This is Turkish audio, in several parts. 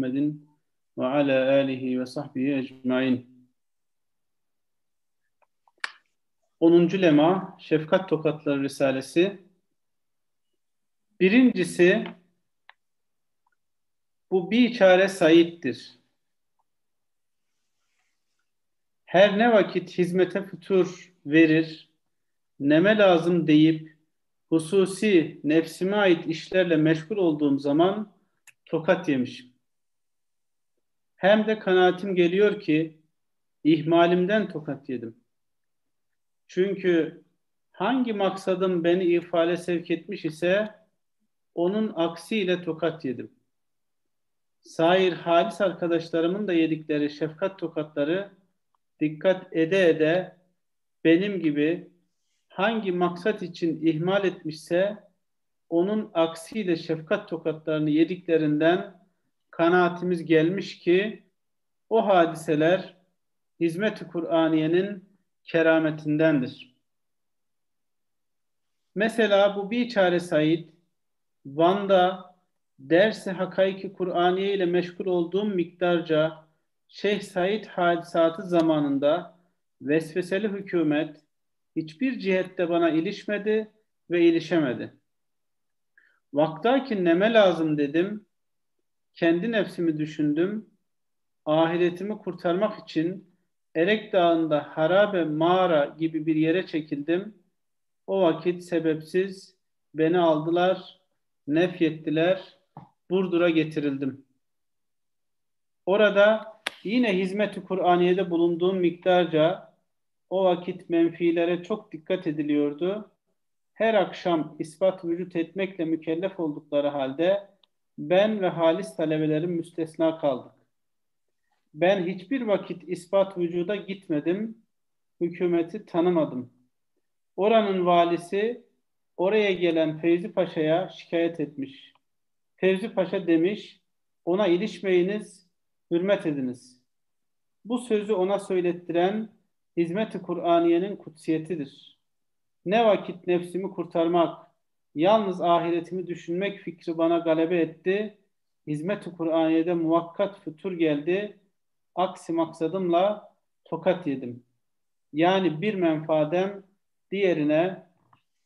Muhammedin ve ala alihi ve sahbihi ecmain. 10. lema Şefkat Tokatları Risalesi. Birincisi bu bir çare Said'dir. Her ne vakit hizmete fütur verir, neme lazım deyip hususi nefsime ait işlerle meşgul olduğum zaman tokat yemişim. Hem de kanaatim geliyor ki ihmalimden tokat yedim. Çünkü hangi maksadım beni ifale sevk etmiş ise onun aksiyle tokat yedim. Sair halis arkadaşlarımın da yedikleri şefkat tokatları dikkat ede ede benim gibi hangi maksat için ihmal etmişse onun aksiyle şefkat tokatlarını yediklerinden kanaatimiz gelmiş ki o hadiseler hizmet-i Kur'aniyenin kerametindendir. Mesela bu bir çare Said Van'da dersi hakaiki Kur'aniye ile meşgul olduğum miktarca Şeyh Said hadisatı zamanında vesveseli hükümet hiçbir cihette bana ilişmedi ve ilişemedi. Vaktaki neme lazım dedim, kendi nefsimi düşündüm, ahiretimi kurtarmak için Erek Dağı'nda harabe mağara gibi bir yere çekildim. O vakit sebepsiz beni aldılar, nefyettiler, Burdur'a getirildim. Orada yine hizmet-i Kur'aniye'de bulunduğum miktarca o vakit menfilere çok dikkat ediliyordu. Her akşam ispat vücut etmekle mükellef oldukları halde ben ve halis talebelerim müstesna kaldık. Ben hiçbir vakit ispat vücuda gitmedim, hükümeti tanımadım. Oranın valisi oraya gelen Fevzi Paşa'ya şikayet etmiş. Fevzi Paşa demiş, ona ilişmeyiniz, hürmet ediniz. Bu sözü ona söylettiren hizmet-i Kur'aniyenin kutsiyetidir. Ne vakit nefsimi kurtarmak, yalnız ahiretimi düşünmek fikri bana galebe etti. Hizmet-i Kur'aniye'de muvakkat fütur geldi. Aksi maksadımla tokat yedim. Yani bir menfaadem diğerine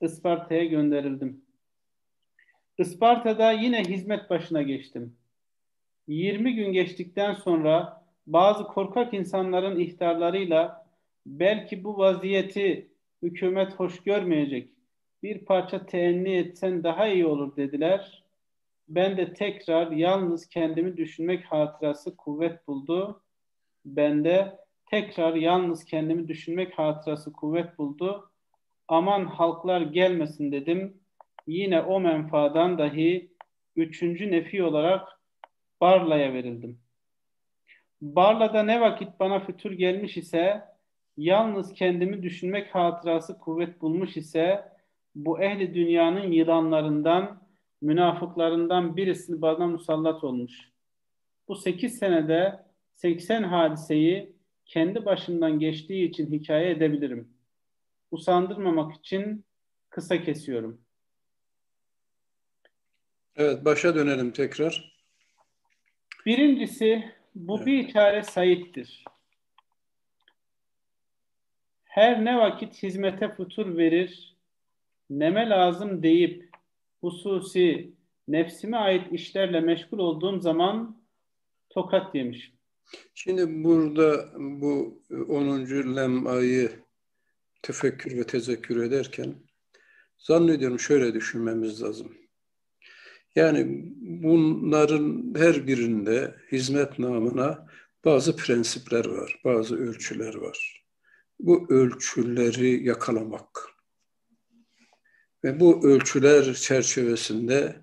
Isparta'ya gönderildim. Isparta'da yine hizmet başına geçtim. 20 gün geçtikten sonra bazı korkak insanların ihtarlarıyla belki bu vaziyeti hükümet hoş görmeyecek bir parça teenni etsen daha iyi olur dediler. Ben de tekrar yalnız kendimi düşünmek hatırası kuvvet buldu. Ben de tekrar yalnız kendimi düşünmek hatırası kuvvet buldu. Aman halklar gelmesin dedim. Yine o menfaadan dahi üçüncü nefi olarak Barla'ya verildim. Barla'da ne vakit bana fütur gelmiş ise, yalnız kendimi düşünmek hatırası kuvvet bulmuş ise, bu ehli dünyanın yılanlarından, münafıklarından birisi bana musallat olmuş. Bu sekiz senede 80 hadiseyi kendi başından geçtiği için hikaye edebilirim. Usandırmamak için kısa kesiyorum. Evet, başa dönelim tekrar. Birincisi bu evet. bir çare Said'dir. Her ne vakit hizmete futur verir, neme lazım deyip hususi nefsime ait işlerle meşgul olduğum zaman tokat yemiş. Şimdi burada bu 10. lemayı tefekkür ve tezekkür ederken zannediyorum şöyle düşünmemiz lazım. Yani bunların her birinde hizmet namına bazı prensipler var, bazı ölçüler var. Bu ölçüleri yakalamak ve bu ölçüler çerçevesinde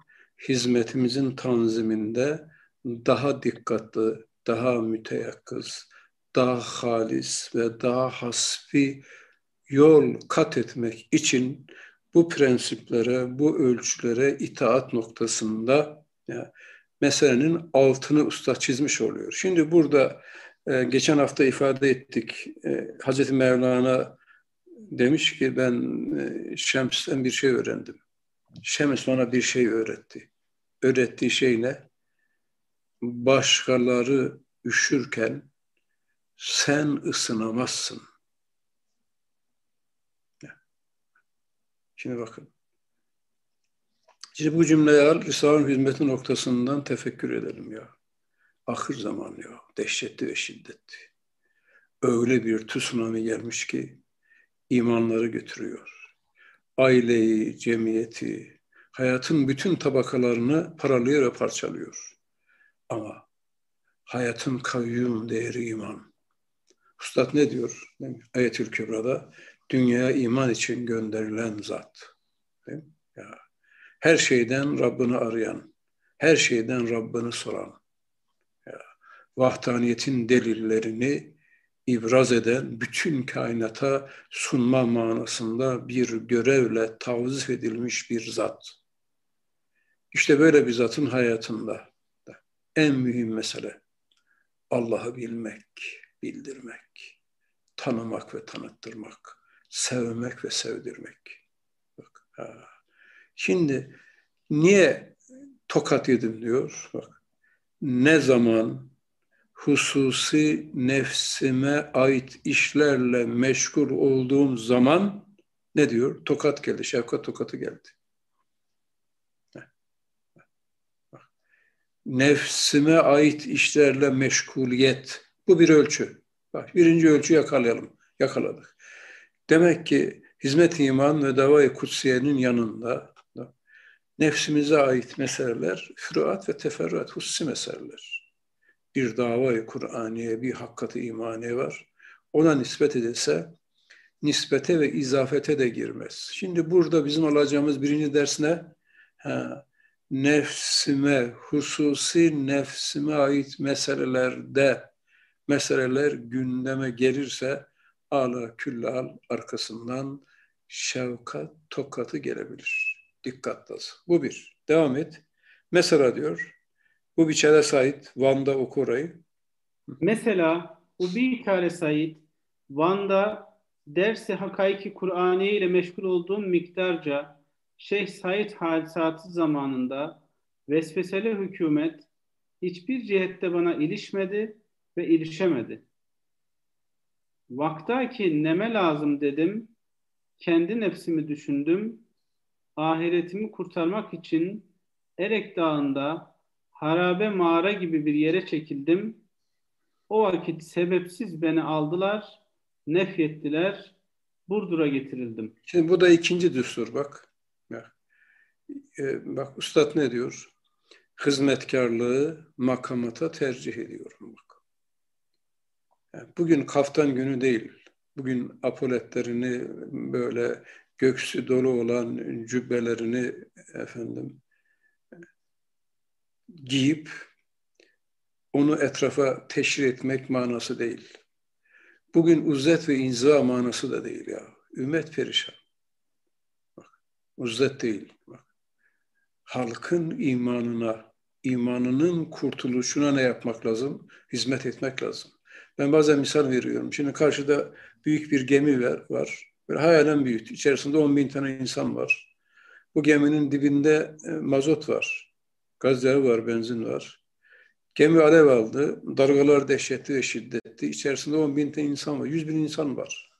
hizmetimizin tanziminde daha dikkatli, daha müteyakkız, daha halis ve daha hasbi yol kat etmek için bu prensiplere, bu ölçülere itaat noktasında yani meselenin altını usta çizmiş oluyor. Şimdi burada e, geçen hafta ifade ettik. E, Hazreti Mevlana demiş ki ben e, Şems'ten bir şey öğrendim. Şems bana bir şey öğretti. Öğrettiği şey ne? başkaları üşürken sen ısınamazsın. Şimdi bakın. Şimdi bu cümleyi al, Risale'nin hizmeti noktasından tefekkür edelim ya. Ahir zaman ya, dehşetli ve şiddetli. Öyle bir tsunami gelmiş ki imanları götürüyor. Aileyi, cemiyeti, hayatın bütün tabakalarını paralıyor ve parçalıyor. Ama hayatın kayyum değeri iman. Ustad ne diyor? Ayetül Kübra'da dünyaya iman için gönderilen zat. Ya, her şeyden Rabbini arayan, her şeyden Rabbini soran, ya, vahdaniyetin delillerini ibraz eden, bütün kainata sunma manasında bir görevle tavzif edilmiş bir zat. İşte böyle bir zatın hayatında en mühim mesele Allah'ı bilmek, bildirmek, tanımak ve tanıttırmak sevmek ve sevdirmek. Bak, ha. Şimdi niye tokat yedim diyor. Bak, ne zaman hususi nefsime ait işlerle meşgul olduğum zaman ne diyor? Tokat geldi, şefkat tokatı geldi. Nefsime ait işlerle meşguliyet. Bu bir ölçü. Bak birinci ölçü yakalayalım. Yakaladık. Demek ki hizmet iman ve davayı kutsiyenin yanında nefsimize ait meseleler, füruat ve teferruat, hususi meseleler. Bir davayı Kur'aniye, bir hakkatı imaniye var. Ona nispet edilse nispete ve izafete de girmez. Şimdi burada bizim alacağımız birinci ders ne? Ha, nefsime, hususi nefsime ait meselelerde meseleler gündeme gelirse ala küllal arkasından şevkat tokatı gelebilir. Dikkat lazım. Bu bir. Devam et. Mesela diyor, bu biçare Said Van'da oku orayı. Mesela bu bir kare Said Van'da dersi hakaiki Kur'aniye ile meşgul olduğum miktarca Şeyh Said hadisatı zamanında vesveseli hükümet hiçbir cihette bana ilişmedi ve ilişemedi. Vakta ki neme lazım dedim, kendi nefsimi düşündüm, ahiretimi kurtarmak için Erek Dağı'nda harabe mağara gibi bir yere çekildim. O vakit sebepsiz beni aldılar, nefyettiler, Burdur'a getirildim. Şimdi bu da ikinci düstur bak. Bak, ee, bak Üstad ne diyor? Hizmetkarlığı makamata tercih ediyorum bak. Yani bugün kaftan günü değil. Bugün apoletlerini böyle göksü dolu olan cübbelerini efendim giyip onu etrafa teşhir etmek manası değil. Bugün uzzet ve inziva manası da değil ya. Ümmet perişan. Bak, uzzet değil. Bak. Halkın imanına, imanının kurtuluşuna ne yapmak lazım? Hizmet etmek lazım. Ben bazen misal veriyorum. Şimdi karşıda büyük bir gemi var. var. Böyle hayalen büyük. İçerisinde 10 bin tane insan var. Bu geminin dibinde e, mazot var. Gazları var, benzin var. Gemi alev aldı. Dalgalar dehşetli ve şiddetli. İçerisinde 10 bin tane insan var. 100 bin insan var.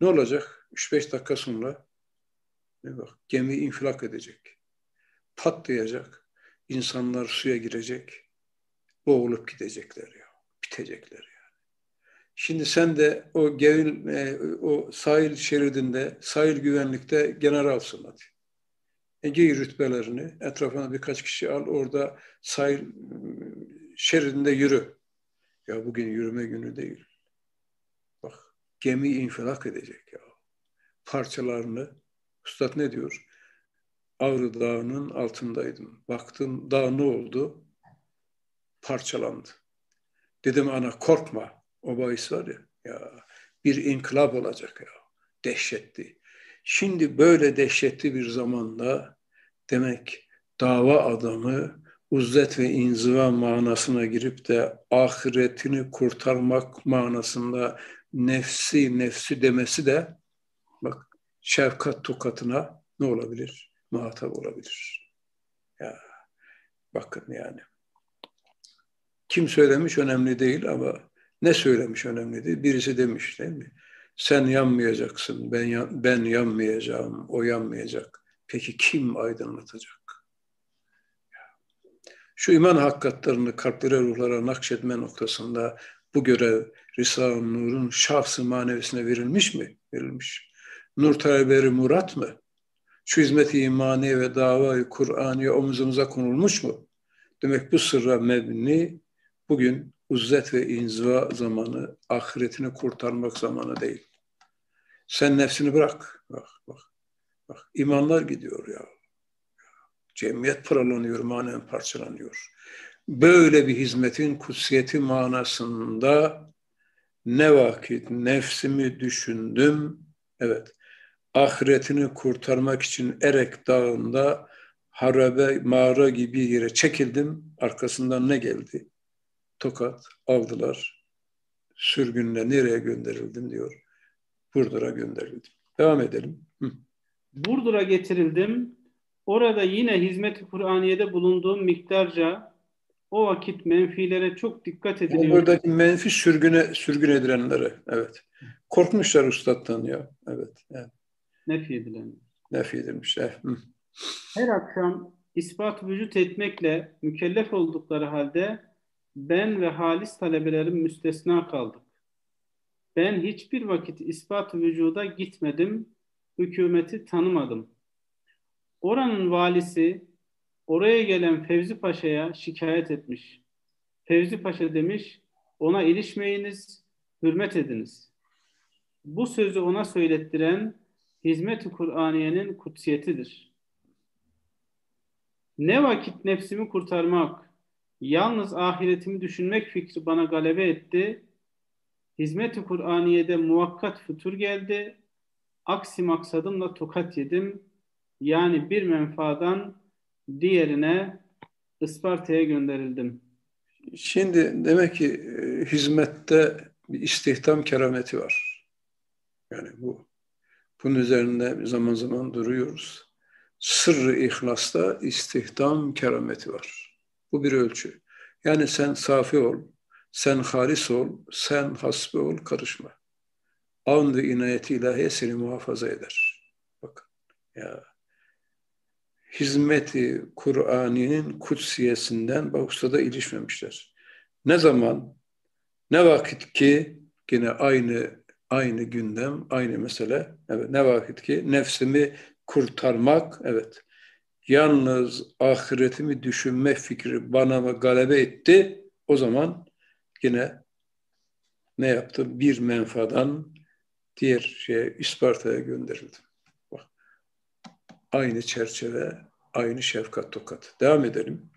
Ne olacak? 3-5 dakika sonra ne bak, gemi infilak edecek. Patlayacak. İnsanlar suya girecek. Boğulup gidecekler ya bitecekler yani. Şimdi sen de o gevin, e, o sahil şeridinde, sahil güvenlikte generalsın hadi. E, giy rütbelerini, etrafına birkaç kişi al, orada sahil şeridinde yürü. Ya bugün yürüme günü değil. Bak gemi infilak edecek ya. Parçalarını, Üstad ne diyor? Ağrı Dağı'nın altındaydım. Baktım dağ ne oldu? Parçalandı. Dedim ana korkma. O bahis var ya, ya bir inkılap olacak ya. Dehşetli. Şimdi böyle dehşetli bir zamanda demek dava adamı uzzet ve inziva manasına girip de ahiretini kurtarmak manasında nefsi nefsi demesi de bak şefkat tokatına ne olabilir? Muhatap olabilir. Ya bakın yani. Kim söylemiş önemli değil ama ne söylemiş önemli değil. Birisi demiş değil mi? Sen yanmayacaksın, ben, ben yanmayacağım, o yanmayacak. Peki kim aydınlatacak? Şu iman hakikatlerini kalplere, ruhlara nakşetme noktasında bu görev Risale-i Nur'un şahsı manevisine verilmiş mi? Verilmiş. Nur taleberi murat mı? Şu hizmeti imani ve davayı Kur'an'ı omuzumuza konulmuş mu? Demek bu sırra mebni bugün uzzet ve inziva zamanı, ahiretini kurtarmak zamanı değil. Sen nefsini bırak. Bak, bak. Bak, imanlar gidiyor ya. Cemiyet paralanıyor, manen parçalanıyor. Böyle bir hizmetin kutsiyeti manasında ne vakit nefsimi düşündüm, evet, ahiretini kurtarmak için Erek Dağı'nda harabe mağara gibi yere çekildim. Arkasından ne geldi? Tokat aldılar. Sürgünle nereye gönderildim diyor. Burdur'a gönderildim. Devam edelim. Hı. Burdur'a getirildim. Orada yine hizmet-i Kur'aniye'de bulunduğum miktarca o vakit menfilere çok dikkat ediliyor. Yani buradaki menfi sürgüne sürgün edilenlere. Evet. Korkmuşlar ustadtan ya. Evet. Yani. Nefi edilenler. Nefi edilmişler. Hı. Her akşam ispat vücut etmekle mükellef oldukları halde ben ve halis talebelerim müstesna kaldık. Ben hiçbir vakit ispat vücuda gitmedim, hükümeti tanımadım. Oranın valisi oraya gelen Fevzi Paşa'ya şikayet etmiş. Fevzi Paşa demiş, ona ilişmeyiniz, hürmet ediniz. Bu sözü ona söylettiren hizmet-i Kur'aniyenin kutsiyetidir. Ne vakit nefsimi kurtarmak, yalnız ahiretimi düşünmek fikri bana galebe etti. Hizmet-i Kur'aniye'de muvakkat fütur geldi. Aksi maksadımla tokat yedim. Yani bir menfaadan diğerine Isparta'ya gönderildim. Şimdi demek ki e, hizmette bir istihdam kerameti var. Yani bu bunun üzerinde zaman zaman duruyoruz. Sırrı ihlasta istihdam kerameti var. Bu bir ölçü. Yani sen safi ol, sen halis ol, sen hasbi ol, karışma. An ve inayeti ilahiye seni muhafaza eder. Bakın ya hizmeti Kur'an'ın kutsiyesinden bak ustada ilişmemişler. Ne zaman, ne vakit ki yine aynı aynı gündem, aynı mesele. Evet, ne vakit ki nefsimi kurtarmak, evet. Yalnız ahiretimi düşünme fikri bana mı galebe etti. O zaman yine ne yaptı? Bir menfadan diğer şeye İsparta'ya gönderildim. Bak. Aynı çerçeve, aynı şefkat tokat. Devam edelim.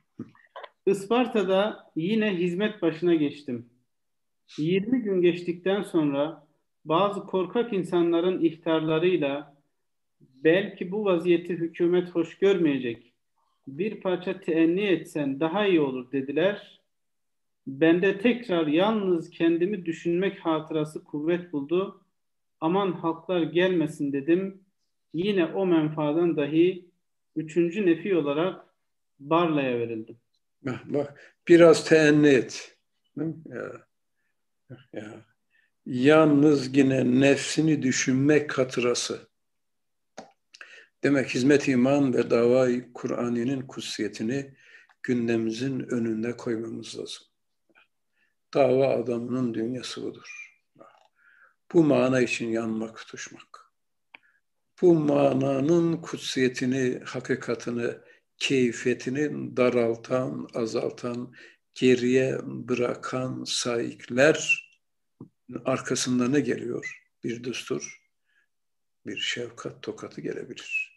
Isparta'da yine hizmet başına geçtim. 20 gün geçtikten sonra bazı korkak insanların ihtarlarıyla belki bu vaziyeti hükümet hoş görmeyecek. Bir parça teenni etsen daha iyi olur dediler. Ben de tekrar yalnız kendimi düşünmek hatırası kuvvet buldu. Aman halklar gelmesin dedim. Yine o menfaadan dahi üçüncü nefi olarak Barla'ya verildim. Bak biraz teenni et. Ya. Ya yalnız yine nefsini düşünmek hatırası. Demek hizmet iman ve davayı Kur'an'ın kutsiyetini gündemimizin önünde koymamız lazım. Dava adamının dünyası budur. Bu mana için yanmak, tutuşmak. Bu mananın kutsiyetini, hakikatini, keyfiyetini daraltan, azaltan, geriye bırakan saikler arkasında ne geliyor? Bir düstur, bir şefkat tokatı gelebilir.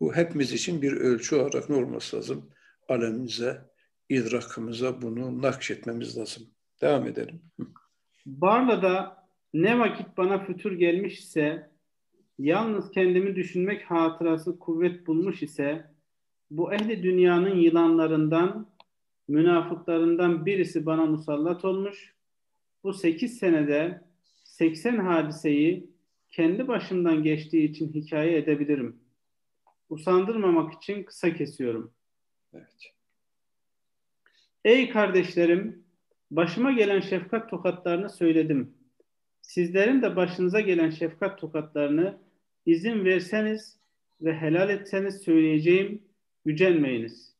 Bu hepimiz için bir ölçü olarak ne olması lazım? Alemimize, idrakımıza bunu nakşetmemiz lazım. Devam edelim. Barla'da ne vakit bana fütur gelmiş ise, yalnız kendimi düşünmek hatırası kuvvet bulmuş ise, bu ehli dünyanın yılanlarından, münafıklarından birisi bana musallat olmuş, bu 8 senede 80 hadiseyi kendi başımdan geçtiği için hikaye edebilirim. Usandırmamak için kısa kesiyorum. Evet. Ey kardeşlerim, Başıma gelen şefkat tokatlarını söyledim. Sizlerin de başınıza gelen şefkat tokatlarını izin verseniz ve helal etseniz söyleyeceğim, gücenmeyiniz.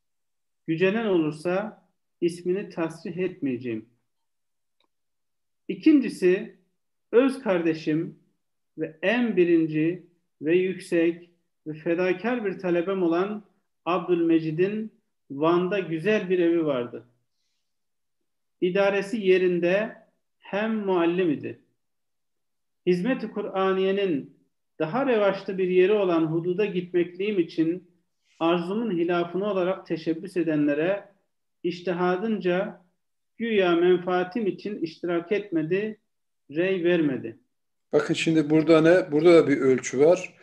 Gücenen olursa ismini tasrih etmeyeceğim. İkincisi, öz kardeşim ve en birinci ve yüksek fedakar bir talebem olan Abdülmecid'in Van'da güzel bir evi vardı. İdaresi yerinde hem muallim idi. Hizmet-i Kur'aniyenin daha revaçlı bir yeri olan hududa gitmekliğim için arzumun hilafını olarak teşebbüs edenlere iştihadınca güya menfaatim için iştirak etmedi, rey vermedi. Bakın şimdi burada ne? Burada da bir ölçü var.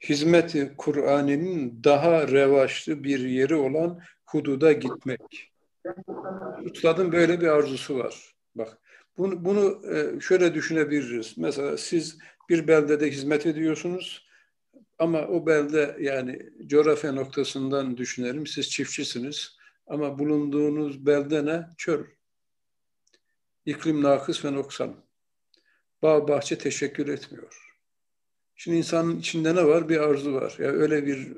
Hizmeti Kur'an'ın daha revaçlı bir yeri olan hududa gitmek. Üstadın böyle bir arzusu var. Bak bunu, bunu e, şöyle düşünebiliriz. Mesela siz bir beldede hizmet ediyorsunuz ama o belde yani coğrafya noktasından düşünelim. Siz çiftçisiniz ama bulunduğunuz belde ne? Çöl. İklim nakıs ve noksan. Bağ bahçe teşekkür etmiyor. Şimdi insanın içinde ne var? Bir arzu var. Ya öyle bir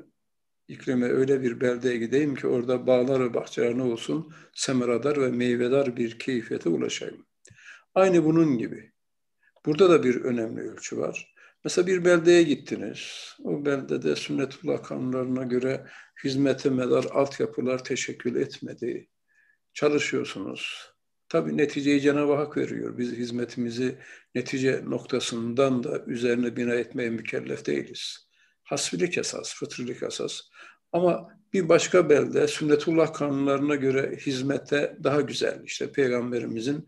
iklime, öyle bir beldeye gideyim ki orada bağlar ve bahçeler ne olsun? Semeradar ve meyvedar bir keyfiyete ulaşayım. Aynı bunun gibi. Burada da bir önemli ölçü var. Mesela bir beldeye gittiniz. O beldede sünnetullah kanunlarına göre hizmete medar altyapılar teşekkül etmedi. Çalışıyorsunuz. Tabii neticeyi Cenab-ı Hak veriyor. Biz hizmetimizi netice noktasından da üzerine bina etmeye mükellef değiliz. Hasbilik esas, fıtrilik esas. Ama bir başka belde sünnetullah kanunlarına göre hizmete daha güzel. İşte Peygamberimizin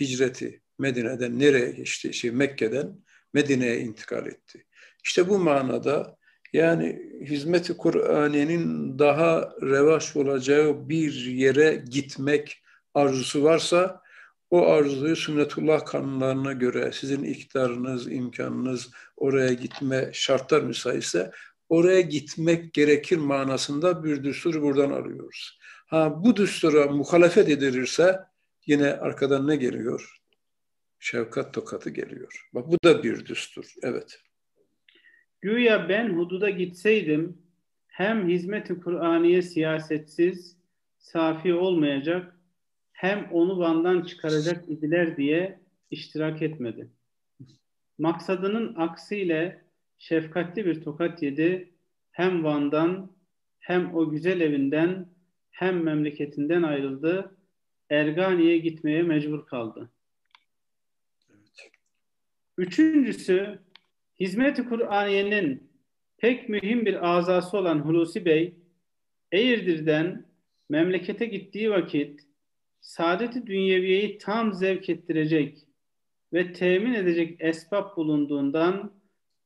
hicreti Medine'den nereye geçti? Şey, Mekke'den Medine'ye intikal etti. İşte bu manada yani hizmeti Kur'an'ın daha revaç olacağı bir yere gitmek arzusu varsa o arzuyu sünnetullah kanunlarına göre sizin iktidarınız, imkanınız oraya gitme şartlar müsaitse oraya gitmek gerekir manasında bir düstur buradan alıyoruz. Ha bu düstura muhalefet edilirse yine arkadan ne geliyor? Şefkat tokatı geliyor. Bak bu da bir düstur. Evet. Güya ben hududa gitseydim hem hizmet-i Kur'aniye siyasetsiz, safi olmayacak hem onu Van'dan çıkaracak idiler diye iştirak etmedi. Maksadının aksiyle şefkatli bir tokat yedi. Hem Van'dan hem o güzel evinden hem memleketinden ayrıldı. Ergani'ye gitmeye mecbur kaldı. Üçüncüsü Hizmet-i Kur'aniye'nin pek mühim bir azası olan Hulusi Bey Eğirdir'den memlekete gittiği vakit saadeti dünyeviyeyi tam zevk ettirecek ve temin edecek esbab bulunduğundan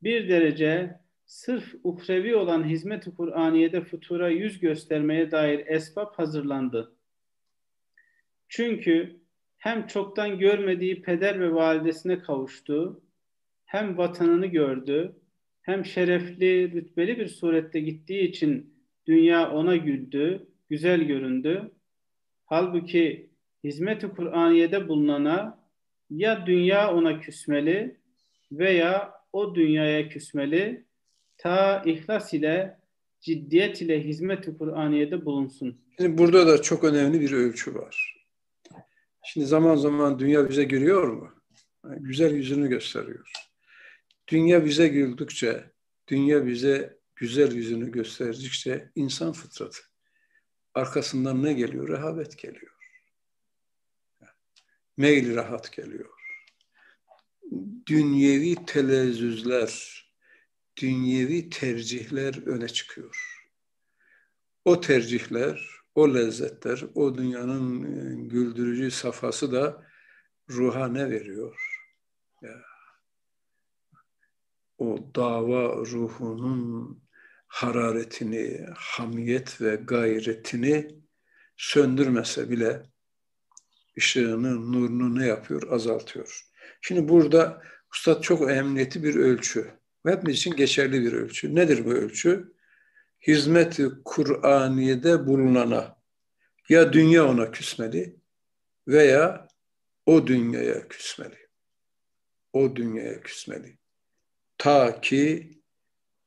bir derece sırf uhrevi olan hizmet-i Kur'aniye'de futura yüz göstermeye dair esbab hazırlandı. Çünkü hem çoktan görmediği peder ve validesine kavuştu, hem vatanını gördü, hem şerefli, rütbeli bir surette gittiği için dünya ona güldü, güzel göründü. Halbuki hizmet-i Kur'aniye'de bulunana ya dünya ona küsmeli veya o dünyaya küsmeli ta ihlas ile ciddiyet ile hizmet-i Kur'aniye'de bulunsun. Şimdi burada da çok önemli bir ölçü var. Şimdi zaman zaman dünya bize gülüyor mu? güzel yüzünü gösteriyor. Dünya bize güldükçe, dünya bize güzel yüzünü gösterdikçe insan fıtratı. Arkasından ne geliyor? Rehavet geliyor. Meyil rahat geliyor. Dünyevi telezzüzler, dünyevi tercihler öne çıkıyor. O tercihler, o lezzetler, o dünyanın e, güldürücü safhası da ruha ne veriyor? Ya, o dava ruhunun hararetini, hamiyet ve gayretini söndürmese bile ışığını, nurunu ne yapıyor? Azaltıyor. Şimdi burada Ustad çok emniyeti bir ölçü. Hepimiz için geçerli bir ölçü. Nedir bu ölçü? hizmeti Kur'aniye'de bulunana ya dünya ona küsmeli veya o dünyaya küsmeli. O dünyaya küsmeli. Ta ki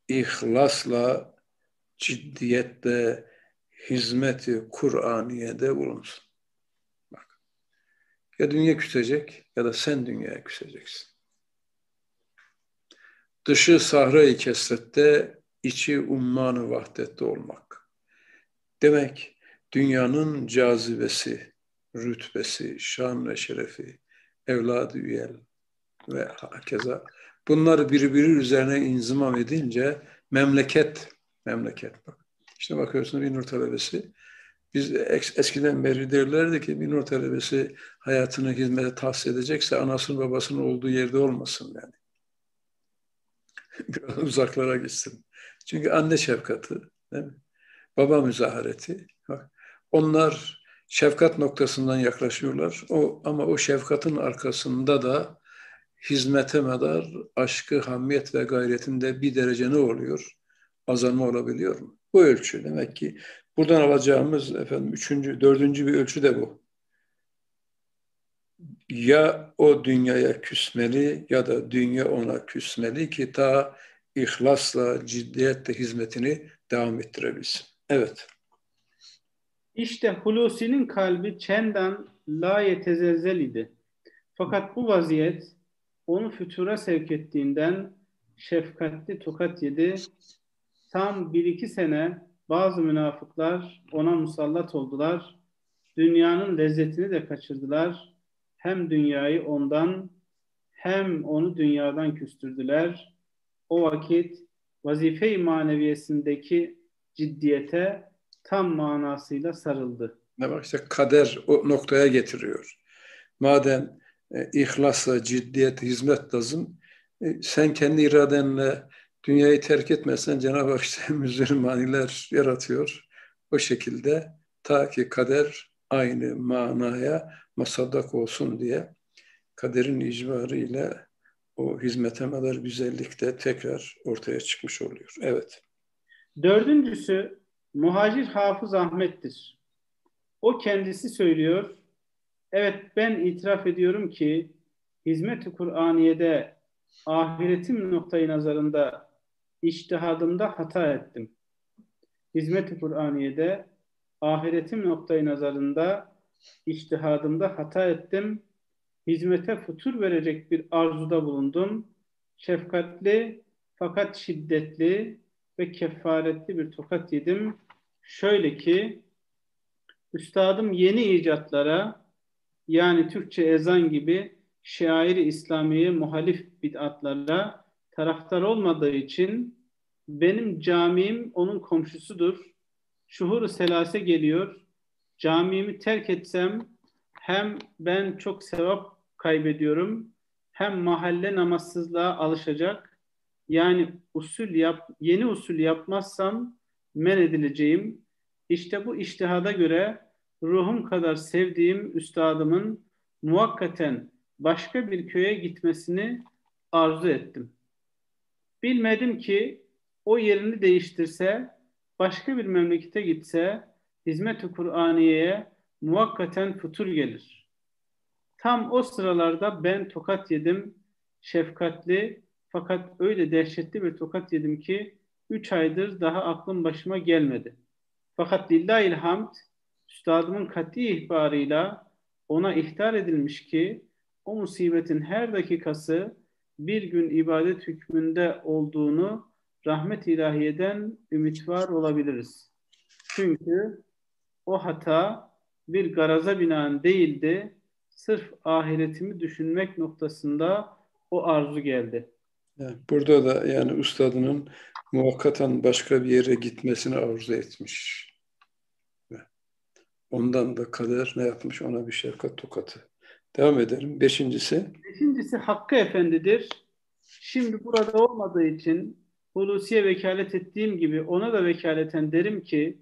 ihlasla, ciddiyetle, hizmeti Kur'aniye'de bulunsun. Ya dünya küsecek ya da sen dünyaya küseceksin. Dışı sahra-i kesrette, içi umman-ı vahdette olmak. Demek dünyanın cazibesi, rütbesi, şan ve şerefi, evladı üyel ve hakeza bunları birbiri üzerine inzimam edince memleket, memleket bak. İşte bakıyorsun bir nur talebesi, biz eskiden beri derlerdi ki bir nur talebesi hayatını hizmete tahsis edecekse anasının babasının olduğu yerde olmasın yani. Biraz uzaklara gitsin. Çünkü anne şefkati, değil mi? baba müzahareti. Bak, onlar şefkat noktasından yaklaşıyorlar. O ama o şefkatin arkasında da hizmete medar aşkı, hamiyet ve gayretinde bir derece ne oluyor? Azalma olabiliyor mu? Bu ölçü. Demek ki buradan alacağımız efendim üçüncü, dördüncü bir ölçü de bu. Ya o dünyaya küsmeli ya da dünya ona küsmeli ki ta ihlasla, ciddiyetle hizmetini devam ettirebilsin. Evet. İşte Hulusi'nin kalbi çendan la yetezelzel idi. Fakat bu vaziyet onu fütura sevk ettiğinden şefkatli tokat yedi. Tam bir iki sene bazı münafıklar ona musallat oldular. Dünyanın lezzetini de kaçırdılar. Hem dünyayı ondan hem onu dünyadan küstürdüler. O vakit vazife-i maneviyesindeki ciddiyete tam manasıyla sarıldı. Ne bak işte kader o noktaya getiriyor. Madem e, ihlasla, ciddiyet, hizmet lazım. E, sen kendi iradenle dünyayı terk etmezsen Cenab-ı Hak işte müzülmaniler yaratıyor. O şekilde ta ki kader aynı manaya masadak olsun diye kaderin icbarı ile o hizmete kadar güzellik de tekrar ortaya çıkmış oluyor. Evet. Dördüncüsü muhacir Hafız Ahmet'tir. O kendisi söylüyor. Evet ben itiraf ediyorum ki hizmet-i Kur'aniye'de ahiretim noktayı nazarında iştihadımda hata ettim. Hizmet-i Kur'aniye'de ahiretim noktayı nazarında iştihadımda hata ettim. Hizmete futur verecek bir arzuda bulundum. Şefkatli fakat şiddetli ve kefaretli bir tokat yedim. Şöyle ki üstadım yeni icatlara yani Türkçe ezan gibi şairi İslamiye muhalif bid'atlara taraftar olmadığı için benim camim onun komşusudur. Şuhur-u selase geliyor. Camimi terk etsem hem ben çok sevap kaybediyorum hem mahalle namazsızlığa alışacak. Yani usul yap, yeni usul yapmazsam men edileceğim. İşte bu iştihada göre ruhum kadar sevdiğim üstadımın muvakkaten başka bir köye gitmesini arzu ettim. Bilmedim ki o yerini değiştirse, başka bir memlekete gitse, hizmet-i Kur'aniye'ye muvakkaten futur gelir. Tam o sıralarda ben tokat yedim, şefkatli fakat öyle dehşetli bir tokat yedim ki üç aydır daha aklım başıma gelmedi. Fakat lillahil hamd üstadımın kat'i ihbarıyla ona ihtar edilmiş ki o musibetin her dakikası bir gün ibadet hükmünde olduğunu rahmet ilahiyeden ümit olabiliriz. Çünkü o hata bir garaza binaen değildi. Sırf ahiretimi düşünmek noktasında o arzu geldi. burada da yani ustadının muvakkaten başka bir yere gitmesini arzu etmiş. Ondan da kader ne yapmış? Ona bir şefkat tokatı. Devam edelim. Beşincisi. Beşincisi Hakkı Efendi'dir. Şimdi burada olmadığı için Hulusi'ye vekalet ettiğim gibi ona da vekaleten derim ki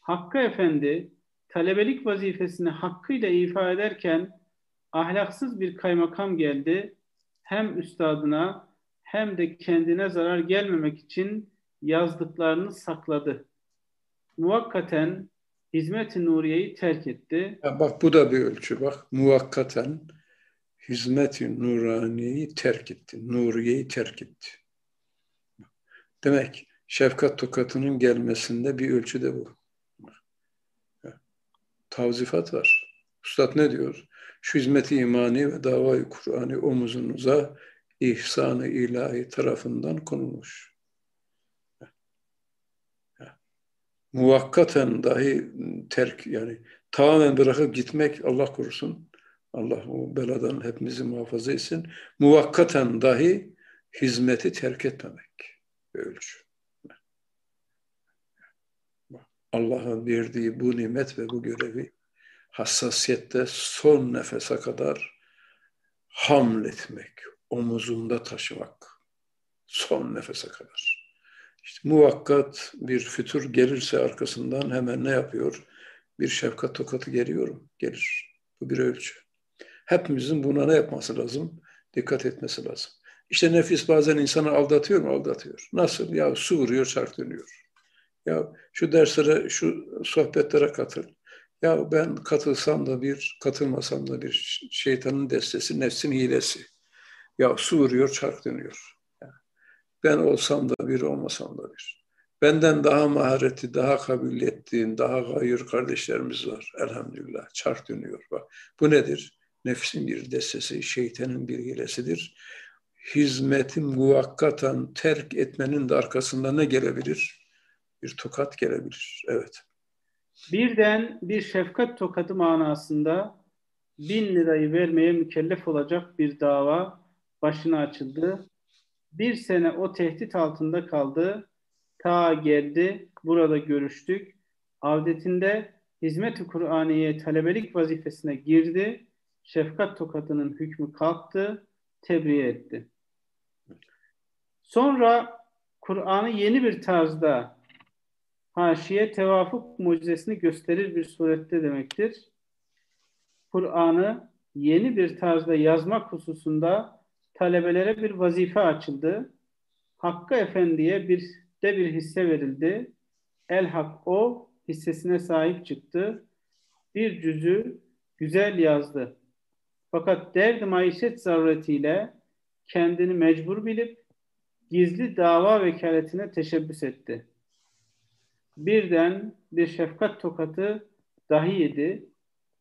Hakkı Efendi talebelik vazifesini hakkıyla ifa ederken ahlaksız bir kaymakam geldi. Hem üstadına hem de kendine zarar gelmemek için yazdıklarını sakladı. Muvakkaten hizmet-i nuriyeyi terk etti. Ya bak bu da bir ölçü bak muvakkaten hizmet-i nuraniyeyi terk etti. Nuriyeyi terk etti. Demek şefkat tokatının gelmesinde bir ölçü de bu. Tavzifat var. Üstad ne diyor? Şu hizmeti imani ve davayı Kur'an'ı omuzunuza ihsan-ı ilahi tarafından konulmuş. Muvakkaten dahi terk yani tamamen bırakıp gitmek Allah korusun. Allah o beladan hepimizi muhafaza etsin. Muvakkaten dahi hizmeti terk etmemek ölçü. Allah'ın verdiği bu nimet ve bu görevi hassasiyette son nefese kadar hamletmek, omuzunda taşımak. Son nefese kadar. İşte muvakkat bir fütur gelirse arkasından hemen ne yapıyor? Bir şefkat tokatı geliyorum, gelir. Bu bir ölçü. Hepimizin buna ne yapması lazım? Dikkat etmesi lazım. İşte nefis bazen insanı aldatıyor mu? Aldatıyor. Nasıl? Ya su vuruyor, çark dönüyor. Ya şu derslere, şu sohbetlere katıl. Ya ben katılsam da bir, katılmasam da bir şeytanın destesi, nefsin hilesi. Ya su vuruyor, çark dönüyor. Ben olsam da bir, olmasam da bir. Benden daha mahareti, daha ettiğin, daha gayır kardeşlerimiz var. Elhamdülillah. Çark dönüyor. Bak. Bu nedir? Nefsin bir destesi, şeytanın bir hilesidir. Hizmetin muvakkatan terk etmenin de arkasında ne gelebilir? Bir tokat gelebilir. Evet. Birden bir şefkat tokadı manasında bin lirayı vermeye mükellef olacak bir dava başına açıldı. Bir sene o tehdit altında kaldı. Ta geldi, burada görüştük. Avdetinde hizmet-i Kur'aniye talebelik vazifesine girdi. Şefkat tokatının hükmü kalktı, tebriğe etti. Sonra Kur'an'ı yeni bir tarzda haşiye tevafuk mucizesini gösterir bir surette demektir. Kur'an'ı yeni bir tarzda yazmak hususunda talebelere bir vazife açıldı. Hakkı Efendi'ye bir de bir hisse verildi. El Hak o hissesine sahip çıktı. Bir cüzü güzel yazdı. Fakat derdi maişet zaruretiyle kendini mecbur bilip gizli dava vekaletine teşebbüs etti. Birden bir şefkat tokatı dahi yedi.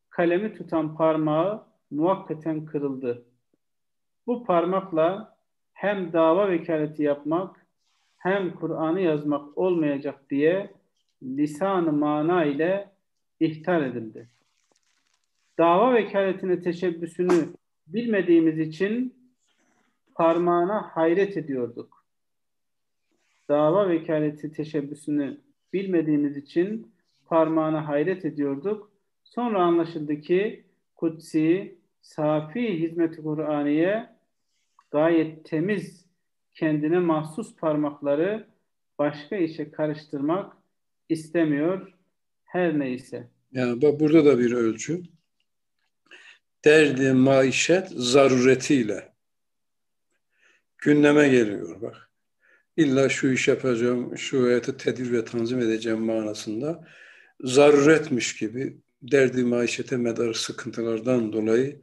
Kalemi tutan parmağı muvakkaten kırıldı. Bu parmakla hem dava vekaleti yapmak hem Kur'an'ı yazmak olmayacak diye lisan-ı mana ile ihtar edildi. Dava vekaletine teşebbüsünü bilmediğimiz için parmağına hayret ediyorduk. Dava vekaleti teşebbüsünü bilmediğimiz için parmağına hayret ediyorduk. Sonra anlaşıldı ki kutsi, safi hizmet-i Kur'aniye gayet temiz, kendine mahsus parmakları başka işe karıştırmak istemiyor. Her neyse. Yani bak burada da bir ölçü. Derdi maişet zaruretiyle gündeme geliyor bak. İlla şu iş yapacağım, şu hayatı tedir ve tanzim edeceğim manasında zaruretmiş gibi derdi maişete medar sıkıntılardan dolayı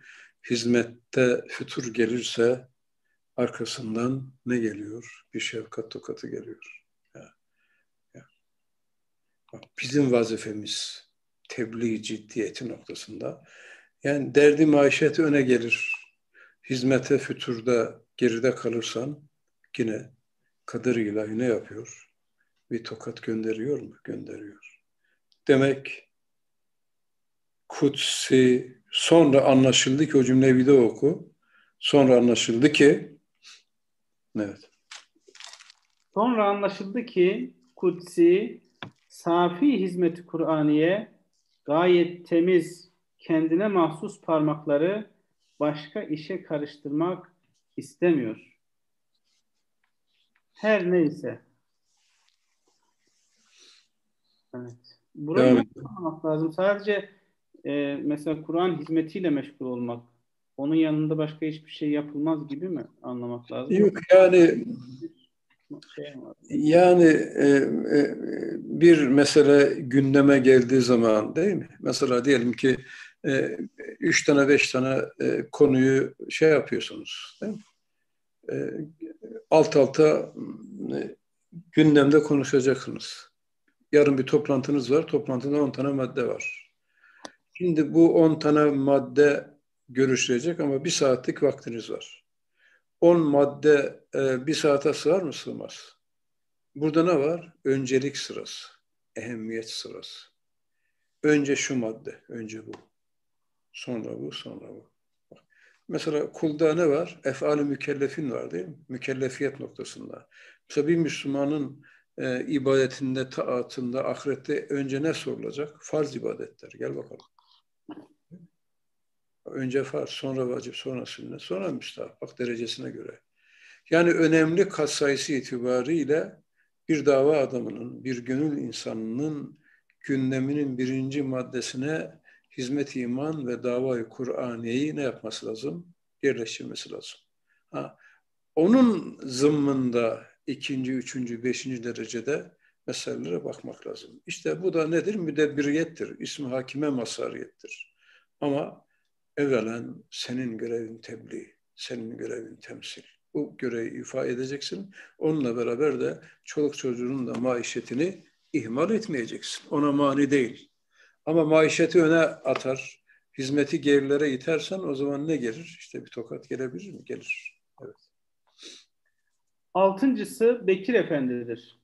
hizmette fütur gelirse arkasından ne geliyor? Bir şefkat tokatı geliyor. Ya, ya. Bak, bizim vazifemiz tebliğ ciddiyeti noktasında yani derdi maişeti öne gelir. Hizmete füturda geride kalırsan yine kader ilahi ne yapıyor? Bir tokat gönderiyor mu? Gönderiyor. Demek kutsi sonra anlaşıldı ki o cümleyi bir de oku. Sonra anlaşıldı ki evet. Sonra anlaşıldı ki kutsi safi hizmeti Kur'aniye gayet temiz kendine mahsus parmakları başka işe karıştırmak istemiyor. Her neyse. Evet. Burayı anlamak lazım. Sadece e, mesela Kur'an hizmetiyle meşgul olmak, onun yanında başka hiçbir şey yapılmaz gibi mi anlamak lazım? Yok yani şey yani e, e, bir mesele gündeme geldiği zaman değil mi? Mesela diyelim ki e, üç tane beş tane e, konuyu şey yapıyorsunuz. Değil mi? E, alt alta e, gündemde konuşacaksınız. Yarın bir toplantınız var. Toplantıda 10 tane madde var. Şimdi bu 10 tane madde görüşülecek ama bir saatlik vaktiniz var. 10 madde e, bir saate sığar mı sığmaz? Burada ne var? Öncelik sırası, ehemmiyet sırası. Önce şu madde, önce bu. Sonra bu, sonra bu. Mesela kulda ne var? Efali mükellefin var değil mi? Mükellefiyet noktasında. Mesela bir Müslümanın e, ibadetinde, taatında, ahirette önce ne sorulacak? Farz ibadetler. Gel bakalım. Önce farz, sonra vacip, sonra sünnet, sonra müstahap. Bak derecesine göre. Yani önemli kat sayısı itibariyle bir dava adamının, bir gönül insanının gündeminin birinci maddesine hizmet iman ve davayı Kur'aniyeyi ne yapması lazım? Yerleştirmesi lazım. Ha, onun zımmında ikinci, üçüncü, beşinci derecede meselelere bakmak lazım. İşte bu da nedir? Müdebbiriyettir. İsmi hakime masariyettir. Ama evvelen senin görevin tebliğ, senin görevin temsil. Bu görevi ifa edeceksin. Onunla beraber de çoluk çocuğunun da maişetini ihmal etmeyeceksin. Ona mani değil. Ama maişeti öne atar, hizmeti gerilere itersen o zaman ne gelir? İşte bir tokat gelebilir mi? Gelir. Evet. Altıncısı Bekir Efendi'dir.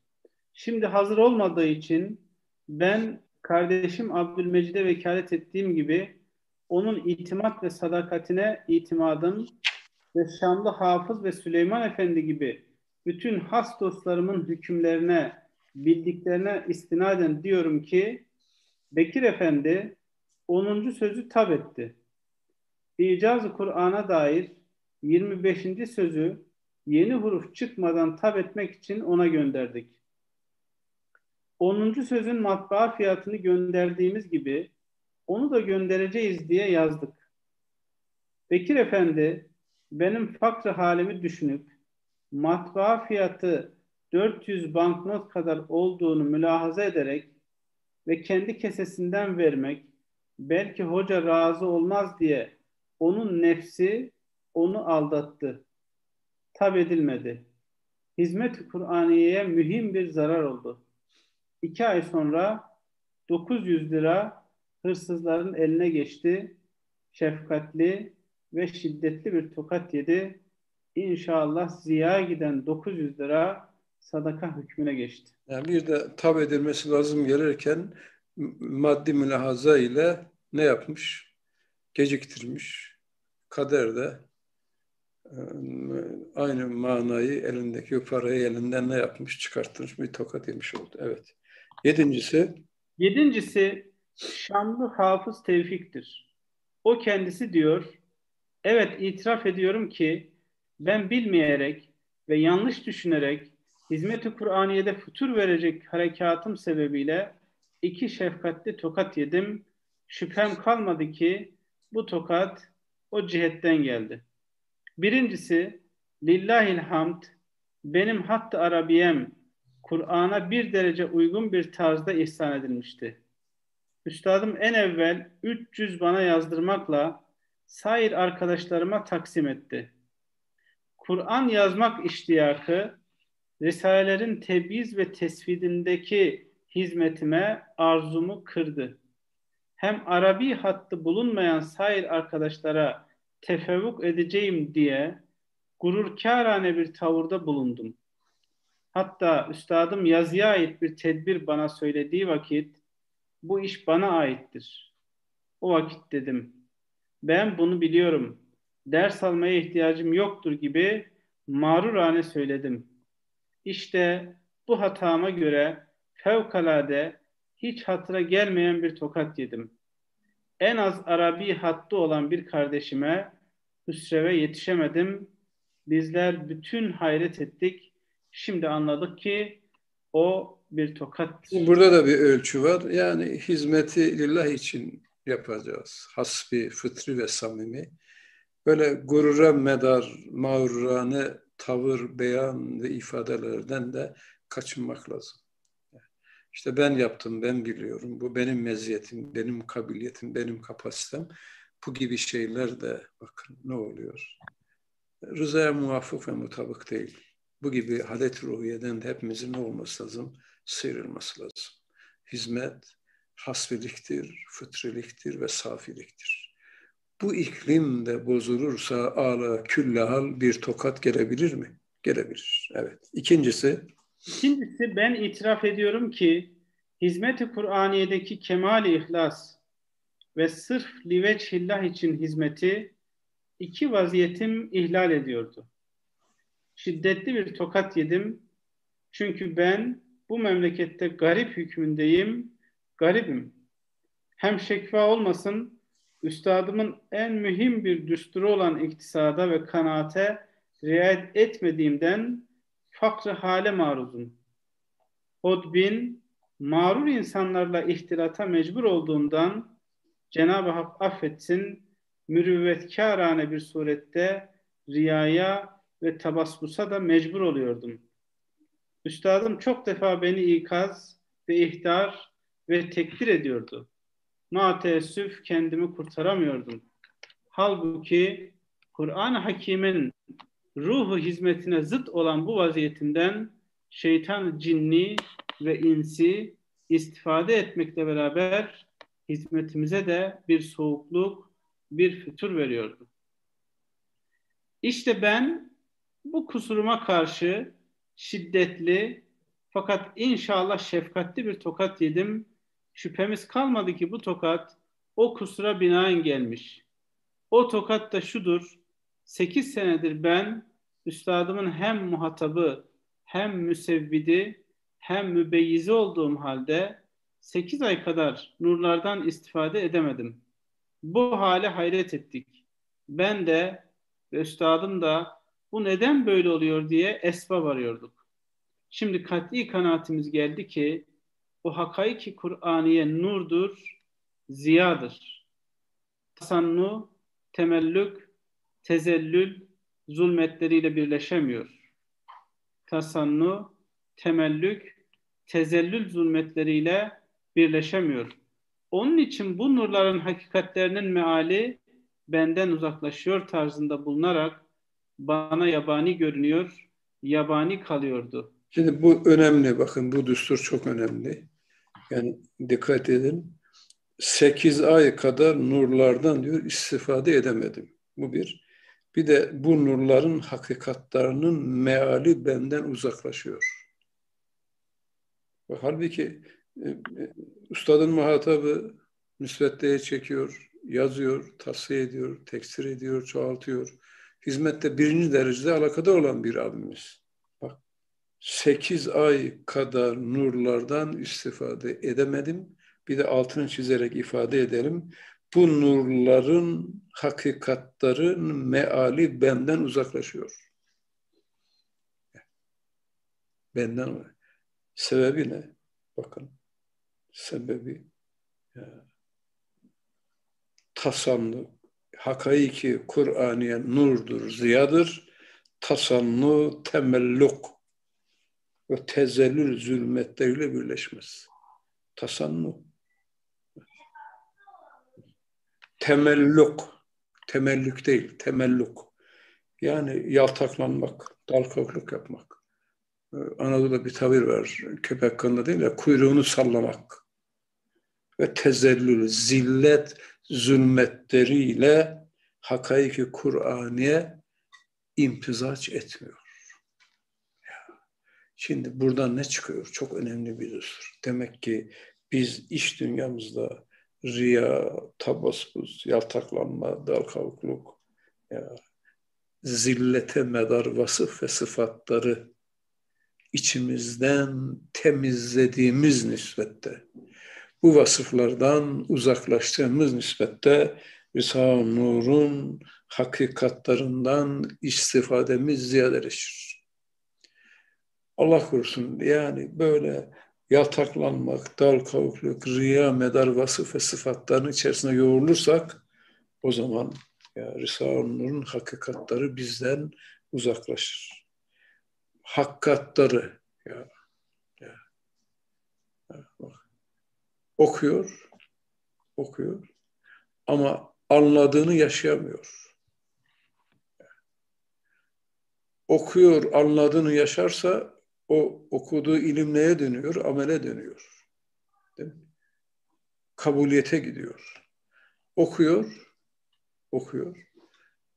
Şimdi hazır olmadığı için ben kardeşim Abdülmecid'e vekalet ettiğim gibi onun itimat ve sadakatine itimadım ve Şamlı Hafız ve Süleyman Efendi gibi bütün has dostlarımın hükümlerine, bildiklerine istinaden diyorum ki Bekir Efendi 10. sözü tab etti. İcaz-ı Kur'an'a dair 25. sözü yeni huruf çıkmadan tab etmek için ona gönderdik. 10. sözün matbaa fiyatını gönderdiğimiz gibi onu da göndereceğiz diye yazdık. Bekir Efendi benim fakr halimi düşünüp matbaa fiyatı 400 banknot kadar olduğunu mülahaza ederek ve kendi kesesinden vermek belki hoca razı olmaz diye onun nefsi onu aldattı. Tab edilmedi. Hizmet-i Kur'aniye'ye mühim bir zarar oldu. İki ay sonra 900 lira hırsızların eline geçti. Şefkatli ve şiddetli bir tokat yedi. İnşallah ziya giden 900 lira sadaka hükmüne geçti. Yani bir de tab edilmesi lazım gelirken maddi mülahaza ile ne yapmış? Geciktirmiş. Kader de e, aynı manayı elindeki parayı elinden ne yapmış? Çıkartmış bir tokat yemiş oldu. Evet. Yedincisi? Yedincisi Şamlı Hafız Tevfik'tir. O kendisi diyor, evet itiraf ediyorum ki ben bilmeyerek ve yanlış düşünerek hizmet-i Kur'aniye'de futur verecek harekatım sebebiyle iki şefkatli tokat yedim. Şüphem kalmadı ki bu tokat o cihetten geldi. Birincisi, lillahil hamd, benim hattı Arabiyem, Kur'an'a bir derece uygun bir tarzda ihsan edilmişti. Üstadım en evvel 300 bana yazdırmakla sair arkadaşlarıma taksim etti. Kur'an yazmak iştiyakı, Risalelerin tebiz ve tesvidindeki hizmetime arzumu kırdı. Hem Arabi hattı bulunmayan sair arkadaşlara tefevvuk edeceğim diye gururkârane bir tavırda bulundum. Hatta üstadım yazıya ait bir tedbir bana söylediği vakit bu iş bana aittir. O vakit dedim. Ben bunu biliyorum. Ders almaya ihtiyacım yoktur gibi mağrurane söyledim. İşte bu hatama göre fevkalade hiç hatıra gelmeyen bir tokat yedim. En az Arabi hattı olan bir kardeşime Hüsrev'e yetişemedim. Bizler bütün hayret ettik. Şimdi anladık ki o bir tokat. Burada da bir ölçü var. Yani hizmeti lillah için yapacağız. Hasbi, fıtri ve samimi. Böyle gurura medar, mağrurane tavır, beyan ve ifadelerden de kaçınmak lazım. İşte ben yaptım, ben biliyorum. Bu benim meziyetim, benim kabiliyetim, benim kapasitem. Bu gibi şeyler de bakın ne oluyor? Rızaya muvafık ve mutabık değil. Bu gibi hadet ruhiyeden de hepimizin ne olması lazım? Sıyrılması lazım. Hizmet hasbiliktir, fıtriliktir ve safiliktir. Bu iklim de bozulursa ala küllahal bir tokat gelebilir mi? Gelebilir. Evet. İkincisi? İkincisi ben itiraf ediyorum ki hizmet-i Kur'aniye'deki kemal-i ihlas ve sırf liveçhillah için hizmeti iki vaziyetim ihlal ediyordu. Şiddetli bir tokat yedim. Çünkü ben bu memlekette garip hükmündeyim, garibim. Hem şekva olmasın, üstadımın en mühim bir düsturu olan iktisada ve kanaate riayet etmediğimden fakr hale maruzum. Hodbin, mağrur insanlarla ihtilata mecbur olduğundan Cenab-ı Hak affetsin, mürüvvetkârane bir surette riyaya ve tabasbusa da mecbur oluyordum. Üstadım çok defa beni ikaz ve ihtar ve tekbir ediyordu. Ma teessüf kendimi kurtaramıyordum. Halbuki Kur'an-ı Hakim'in ruhu hizmetine zıt olan bu vaziyetimden şeytan cinni ve insi istifade etmekle beraber hizmetimize de bir soğukluk, bir fütur veriyordu. İşte ben bu kusuruma karşı şiddetli fakat inşallah şefkatli bir tokat yedim. Şüphemiz kalmadı ki bu tokat o kusura binaen gelmiş. O tokat da şudur. Sekiz senedir ben üstadımın hem muhatabı hem müsevvidi hem mübeyyizi olduğum halde sekiz ay kadar nurlardan istifade edemedim. Bu hale hayret ettik. Ben de ve üstadım da bu neden böyle oluyor diye esbab arıyorduk. Şimdi kat'i kanaatimiz geldi ki o hakaiki Kur'aniye nurdur, ziyadır. Tasannu, temellük, tezellül zulmetleriyle birleşemiyor. Tasannu, temellük, tezellül zulmetleriyle birleşemiyor. Onun için bu nurların hakikatlerinin meali benden uzaklaşıyor tarzında bulunarak bana yabani görünüyor, yabani kalıyordu. Şimdi bu önemli bakın bu düstur çok önemli. Yani dikkat edin. Sekiz ay kadar nurlardan diyor istifade edemedim. Bu bir. Bir de bu nurların hakikatlarının meali benden uzaklaşıyor. Halbuki e, e, ustadın muhatabı müsveddeye çekiyor, yazıyor, tavsiye ediyor, tekstir ediyor, çoğaltıyor. Hizmette birinci derecede alakadar olan bir abimiz. Bak, sekiz ay kadar nurlardan istifade edemedim. Bir de altını çizerek ifade edelim. Bu nurların hakikatların meali benden uzaklaşıyor. Benden Sebebi ne? Bakın. Sebebi ya, tasannu, hakaiki Kur'aniye nurdur, ziyadır. Tasannu, temelluk ve tezellül zulmetleriyle birleşmez. Tasannu. Temelluk. Temellük değil, temelluk. Yani yaltaklanmak, dalkaklık yapmak. Ee, Anadolu'da bir tabir var. Köpek kanında değil de kuyruğunu sallamak. Ve tezellül, zillet, zulmetleriyle hakaiki Kur'aniye imtizaç etmiyor. Şimdi buradan ne çıkıyor? Çok önemli bir husus. Demek ki biz iş dünyamızda riya, tabaspuz, yaltaklanma, dalkavukluk, ya, zillete medar vasıf ve sıfatları içimizden temizlediğimiz nispette, bu vasıflardan uzaklaştığımız nispette Risale-i Nur'un hakikatlarından istifademiz ziyadeleşir. Allah korusun yani böyle yataklanmak, dal kavukluk, riya, medar vasıf ve sıfatların içerisine yoğrulursak o zaman ya Risale-i Nur'un hakikatları bizden uzaklaşır hakikatları ya, ya. Bak. Okuyor, okuyor ama anladığını yaşayamıyor. Okuyor, anladığını yaşarsa o okuduğu ilim neye dönüyor? Amele dönüyor. Değil mi? Kabuliyete gidiyor. Okuyor, okuyor.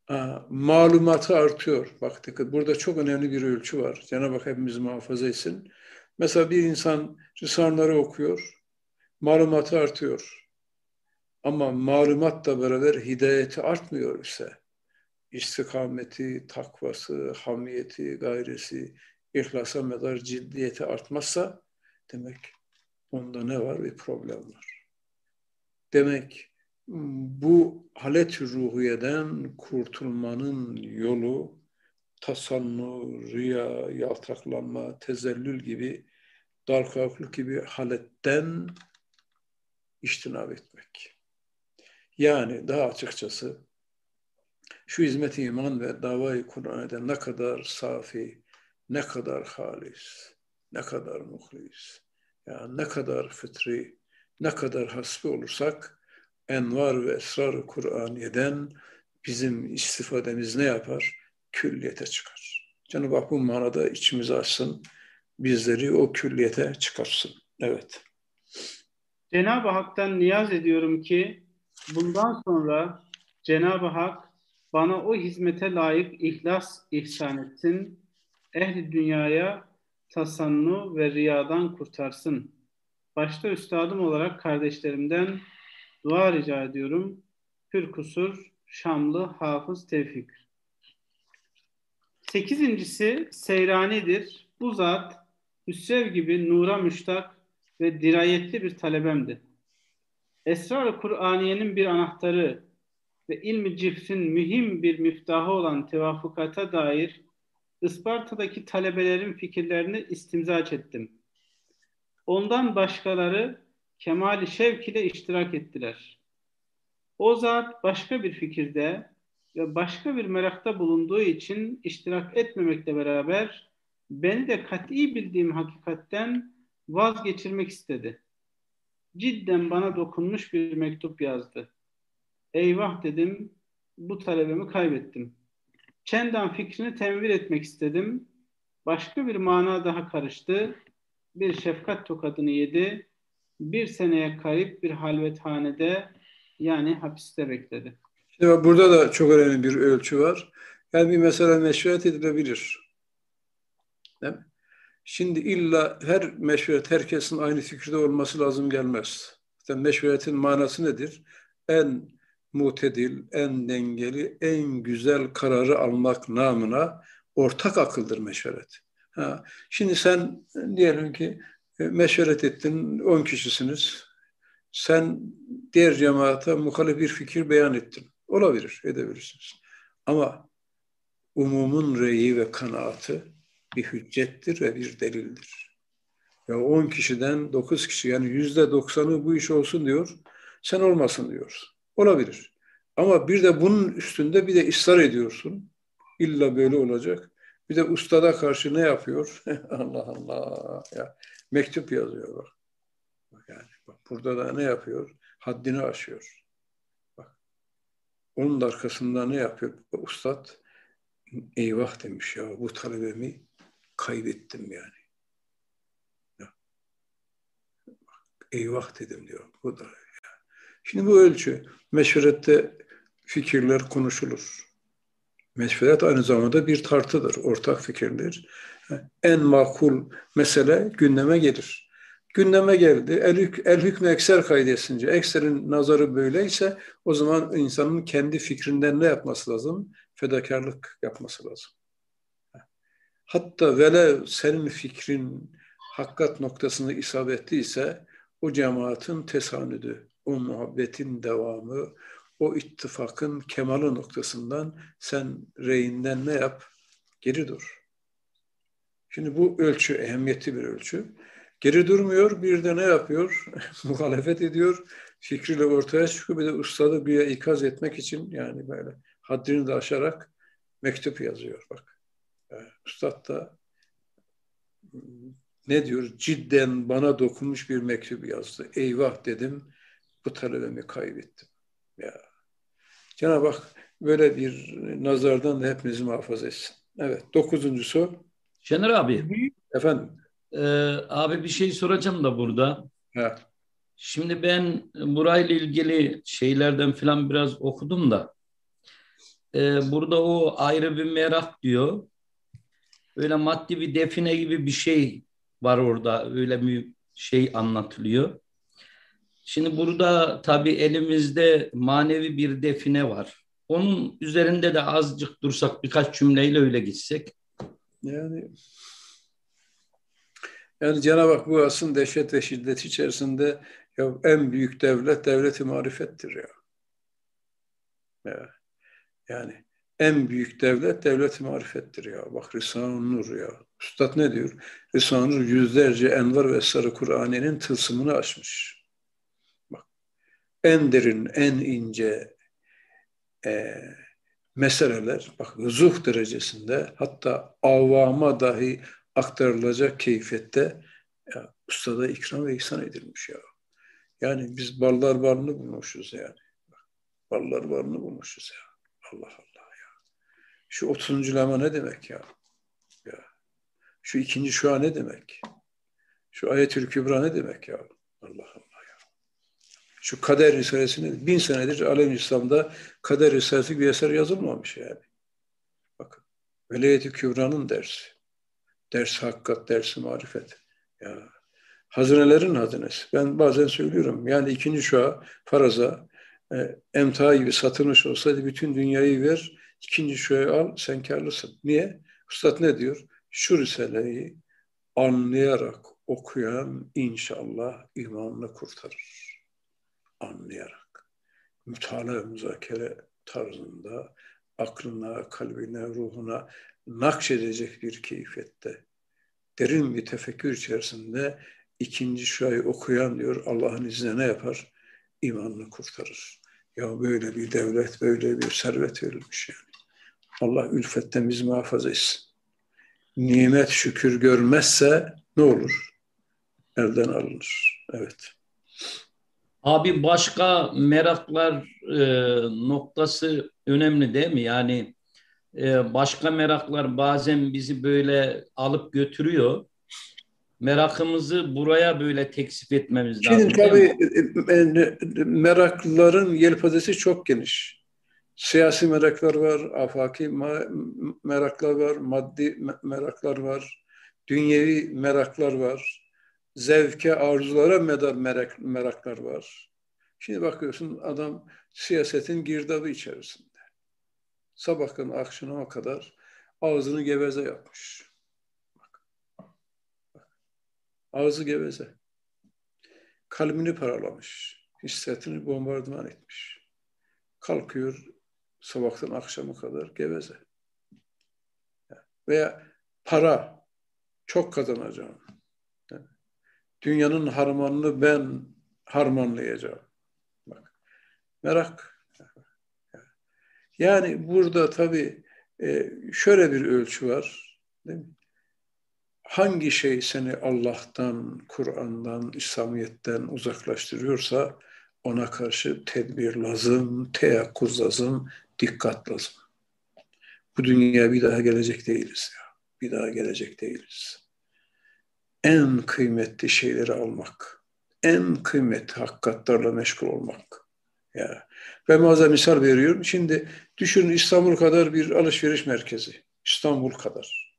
Aa, malumatı artıyor. Bak dikkat, burada çok önemli bir ölçü var. Cenab-ı Hak hepimizi muhafaza etsin. Mesela bir insan Risaleleri okuyor, malumatı artıyor. Ama malumatla beraber hidayeti artmıyor ise, istikameti, takvası, hamiyeti, gayresi, ihlasa medar ciddiyeti artmazsa demek onda ne var? Bir problem var. Demek bu halet ruhiyeden kurtulmanın yolu tasannu, riya, yaltaklanma, tezellül gibi darkalklık gibi haletten iştinab etmek. Yani daha açıkçası şu hizmet iman ve davayı Kur'an'da ne kadar safi, ne kadar halis, ne kadar muhlis, yani ne kadar fıtri, ne kadar hasbi olursak envar ve esrar-ı Kur'aniye'den bizim istifademiz ne yapar? Külliyete çıkar. Cenab-ı Hak bu manada içimizi açsın, bizleri o külliyete çıkarsın. Evet. Cenab-ı Hak'tan niyaz ediyorum ki bundan sonra Cenab-ı Hak bana o hizmete layık ihlas ihsan etsin, ehli dünyaya tasannu ve riyadan kurtarsın. Başta üstadım olarak kardeşlerimden dua rica ediyorum. Pür kusur Şamlı Hafız Tevfik. Sekizincisi Seyrani'dir. Bu zat Hüsrev gibi nura müştak ve dirayetli bir talebemdi. Esrar-ı Kur'aniyenin bir anahtarı ve ilmi cifsin mühim bir miftahı olan tevafukata dair Isparta'daki talebelerin fikirlerini istimzaç ettim. Ondan başkaları kemali şevk ile iştirak ettiler. O zat başka bir fikirde ve başka bir merakta bulunduğu için iştirak etmemekle beraber beni de kat'i bildiğim hakikatten vazgeçirmek istedi. Cidden bana dokunmuş bir mektup yazdı. Eyvah dedim, bu talebemi kaybettim. Çendan fikrini tenvir etmek istedim. Başka bir mana daha karıştı. Bir şefkat tokadını yedi. Bir seneye kayıp bir halvethanede yani hapiste bekledi. Şimdi burada da çok önemli bir ölçü var. Yani bir mesele meşruiyet edilebilir. Değil mi? Şimdi illa her meşruiyet herkesin aynı fikirde olması lazım gelmez. İşte meşruiyetin manası nedir? En mutedil, en dengeli, en güzel kararı almak namına ortak akıldır meşveret. Ha, şimdi sen diyelim ki e, meşveret ettin, 10 kişisiniz. Sen diğer cemaate muhalif bir fikir beyan ettin. Olabilir, edebilirsiniz. Ama umumun reyi ve kanaatı bir hüccettir ve bir delildir. Ya 10 kişiden 9 kişi yani yüzde 90'ı bu iş olsun diyor. Sen olmasın diyor. Olabilir. Ama bir de bunun üstünde bir de ısrar ediyorsun. İlla böyle olacak. Bir de ustada karşı ne yapıyor? Allah Allah. Ya mektup yazıyor bak. bak yani bak burada da ne yapıyor? Haddini aşıyor. Bak. Onun arkasında ne yapıyor? Ustad eyvah demiş ya bu talebemi kaybettim yani. Eyvah dedim diyor. Bu da Şimdi bu ölçü meşverette fikirler konuşulur. Meşveret aynı zamanda bir tartıdır, ortak fikirler. En makul mesele gündeme gelir. Gündeme geldi. El, hük, el hükmü ekser kaydesince, ekserin nazarı böyleyse o zaman insanın kendi fikrinden ne yapması lazım? Fedakarlık yapması lazım. Hatta vele senin fikrin hakkat noktasında isabetliyse o cemaatin tesanüdü, o muhabbetin devamı, o ittifakın kemalı noktasından sen reyinden ne yap? Geri dur. Şimdi bu ölçü, ehemmiyetli bir ölçü. Geri durmuyor, bir de ne yapıyor? Muhalefet ediyor, fikriyle ortaya çıkıyor. Bir de ustadı bir ikaz etmek için yani böyle haddini de aşarak mektup yazıyor bak. Yani ustad da ne diyor? Cidden bana dokunmuş bir mektup yazdı. Eyvah dedim, bu talebemi kaybettim. Ya. Cenab-ı Hak böyle bir nazardan da hepimizi muhafaza etsin. Evet, dokuzuncusu. Şener abi. Efendim. E, abi bir şey soracağım da burada. Evet. Şimdi ben burayla ilgili şeylerden falan biraz okudum da e, burada o ayrı bir merak diyor. Öyle maddi bir define gibi bir şey var orada. Öyle bir şey anlatılıyor. Şimdi burada tabii elimizde manevi bir define var. Onun üzerinde de azıcık dursak birkaç cümleyle öyle gitsek. Yani yani Cenab-ı Hak bu asın dehşet ve şiddet içerisinde ya en büyük devlet devleti marifettir ya. ya. Yani en büyük devlet devlet-i marifettir ya. Bak Risale-i Nur ya. Üstad ne diyor? Risale-i Nur yüzlerce envar ve esrarı Kur'an'ın tılsımını açmış. Bak en derin, en ince e, meseleler bak zuh derecesinde hatta avama dahi aktarılacak keyfiyette ya, ustada ikram ve ihsan edilmiş ya. Yani biz ballar varını bulmuşuz yani. Ballar varını bulmuşuz ya. Allah Allah. Şu 30. lama ne demek ya? ya? Şu ikinci şua ne demek? Şu ayetül kübra ne demek ya? Allah Allah ya. Şu kader risalesi ne? Bin senedir alem İslam'da kader risalesi bir eser yazılmamış yani. Bakın. Velayet-i kübranın dersi. Ders hakikat, dersi marifet. Ya. Hazinelerin hazinesi. Ben bazen söylüyorum. Yani ikinci şua faraza e, emta gibi satılmış olsaydı bütün dünyayı ver, İkinci şuayı al, sen karlısın. Niye? Üstad ne diyor? Şu Risale'yi anlayarak okuyan inşallah imanını kurtarır. Anlayarak. Mütalaa müzakere tarzında aklına, kalbine, ruhuna nakşedecek bir keyfiyette derin bir tefekkür içerisinde ikinci şuayı okuyan diyor Allah'ın izniyle ne yapar? İmanını kurtarır. Ya böyle bir devlet, böyle bir servet verilmiş yani. Allah ülfetten bizi muhafaza etsin. Nimet şükür görmezse ne olur? Elden alınır. Evet. Abi başka meraklar e, noktası önemli değil mi? Yani e, başka meraklar bazen bizi böyle alıp götürüyor. Merakımızı buraya böyle teksif etmemiz lazım. Şimdi tabii e, e, merakların yelpazesi çok geniş. Siyasi meraklar var, afaki meraklar var, maddi meraklar var, dünyevi meraklar var, zevke, arzulara medar merak, meraklar var. Şimdi bakıyorsun adam siyasetin girdabı içerisinde. Sabahın akşama kadar ağzını geveze yapmış. Bak. Ağzı geveze. Kalbini paralamış. Hissiyatını bombardıman etmiş. Kalkıyor sabahtan akşama kadar geveze. Veya para çok kazanacağım. dünyanın harmanını ben harmanlayacağım. Bak, merak. Yani burada tabii e, şöyle bir ölçü var. Değil mi? Hangi şey seni Allah'tan, Kur'an'dan, İslamiyet'ten uzaklaştırıyorsa ona karşı tedbir lazım, teyakkuz lazım, dikkat lazım. Bu dünya bir daha gelecek değiliz ya. Bir daha gelecek değiliz. En kıymetli şeyleri almak, en kıymetli hakikatlarla meşgul olmak. Ya. Ben bazen misal veriyorum. Şimdi düşünün İstanbul kadar bir alışveriş merkezi. İstanbul kadar.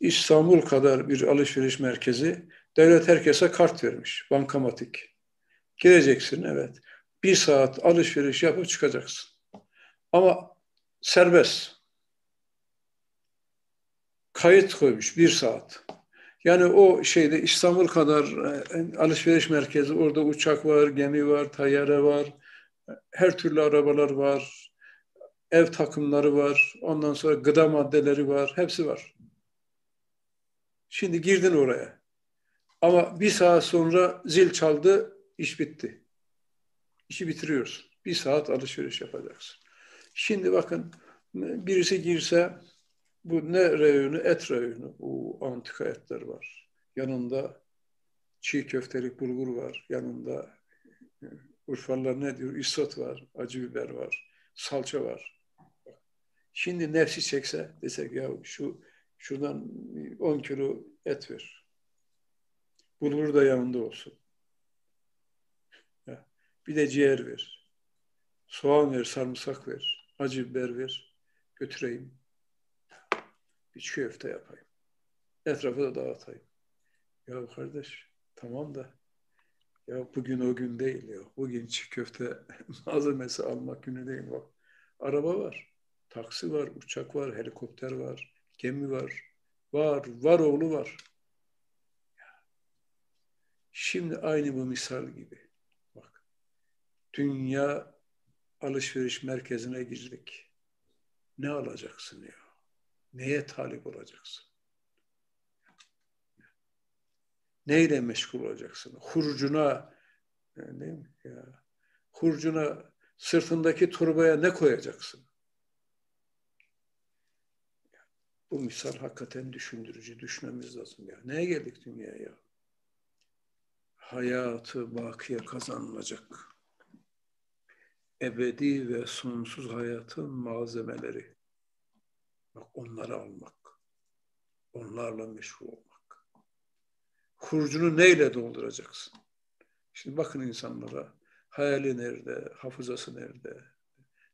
İstanbul kadar bir alışveriş merkezi. Devlet herkese kart vermiş. Bankamatik. Gireceksin evet bir saat alışveriş yapıp çıkacaksın. Ama serbest. Kayıt koymuş bir saat. Yani o şeyde İstanbul kadar e, alışveriş merkezi, orada uçak var, gemi var, tayyare var, her türlü arabalar var, ev takımları var, ondan sonra gıda maddeleri var, hepsi var. Şimdi girdin oraya. Ama bir saat sonra zil çaldı, iş bitti işi bitiriyorsun. Bir saat alışveriş yapacaksın. Şimdi bakın birisi girse Bu ne reyonu? Et reyonu. Bu antika etler var. Yanında çiğ köftelik bulgur var. Yanında e, Urfalılar ne diyor? İsot var, acı biber var, salça var. Şimdi nefsi çekse desek ya şu şuradan 10 kilo et ver. Bulgur da yanında olsun. Bir de ciğer ver. Soğan ver, sarımsak ver, acı biber ver. Götüreyim. Bir köfte yapayım. Etrafı da dağıtayım. Ya kardeş tamam da ya bugün o gün değil ya. Bugün çiğ köfte malzemesi almak günü değil bak. Araba var, taksi var, uçak var, helikopter var, gemi var. Var, var oğlu var. Şimdi aynı bu misal gibi. Dünya alışveriş merkezine girdik. Ne alacaksın ya? Neye talip olacaksın? Neyle meşgul olacaksın? Hurcuna değil mi? Ya, hurcuna sırtındaki torbaya ne koyacaksın? Bu misal hakikaten düşündürücü. Düşünmemiz lazım ya. Neye geldik dünyaya? Hayatı bakiye kazanılacak. Ebedi ve sonsuz hayatın malzemeleri. Bak onları almak. Onlarla meşgul olmak. Hurcunu neyle dolduracaksın? Şimdi bakın insanlara. Hayali nerede? Hafızası nerede?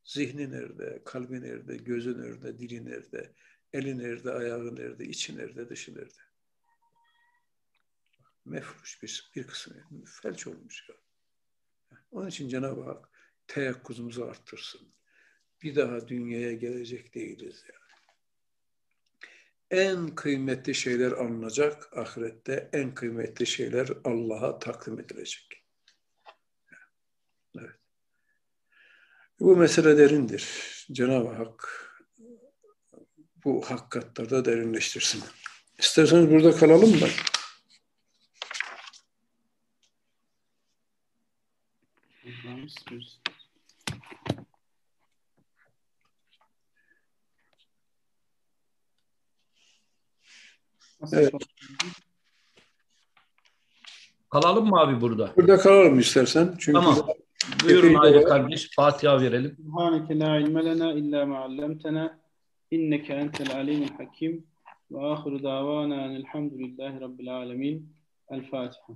Zihni nerede? Kalbi nerede? Gözü nerede? Dili nerede? Eli nerede? Ayağı nerede? içi nerede? Dışı nerede? Mefruş bir, bir kısmı. Felç olmuş ya. Onun için Cenab-ı Hak teyakkuzumuzu arttırsın. Bir daha dünyaya gelecek değiliz yani en kıymetli şeyler alınacak. Ahirette en kıymetli şeyler Allah'a takdim edilecek. Evet. Bu mesele derindir. Cenab-ı Hak bu hakikatlarda derinleştirsin. İsterseniz burada kalalım Evet. Kalalım mı abi burada? Burada kalalım istersen. Çünkü tamam. Buyurun Hayri kardeş. Fatiha verelim. Subhaneke la ilme lena illa ma allamtena inneke entel alimul hakim ve ahiru davana enelhamdülillahi rabbil alemin. El Fatiha.